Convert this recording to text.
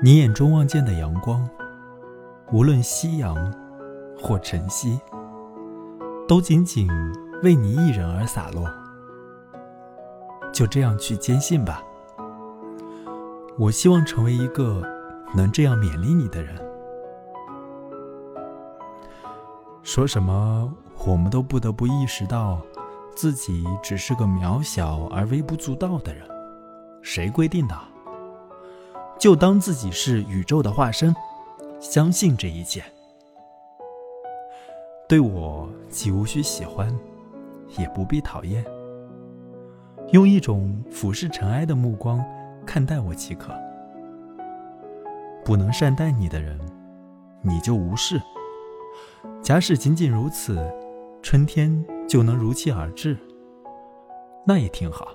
你眼中望见的阳光，无论夕阳或晨曦，都仅仅为你一人而洒落。就这样去坚信吧。我希望成为一个能这样勉励你的人。说什么，我们都不得不意识到，自己只是个渺小而微不足道的人。谁规定的？就当自己是宇宙的化身，相信这一切。对我既无需喜欢，也不必讨厌。用一种俯视尘埃的目光看待我即可。不能善待你的人，你就无视。假使仅仅如此，春天就能如期而至，那也挺好。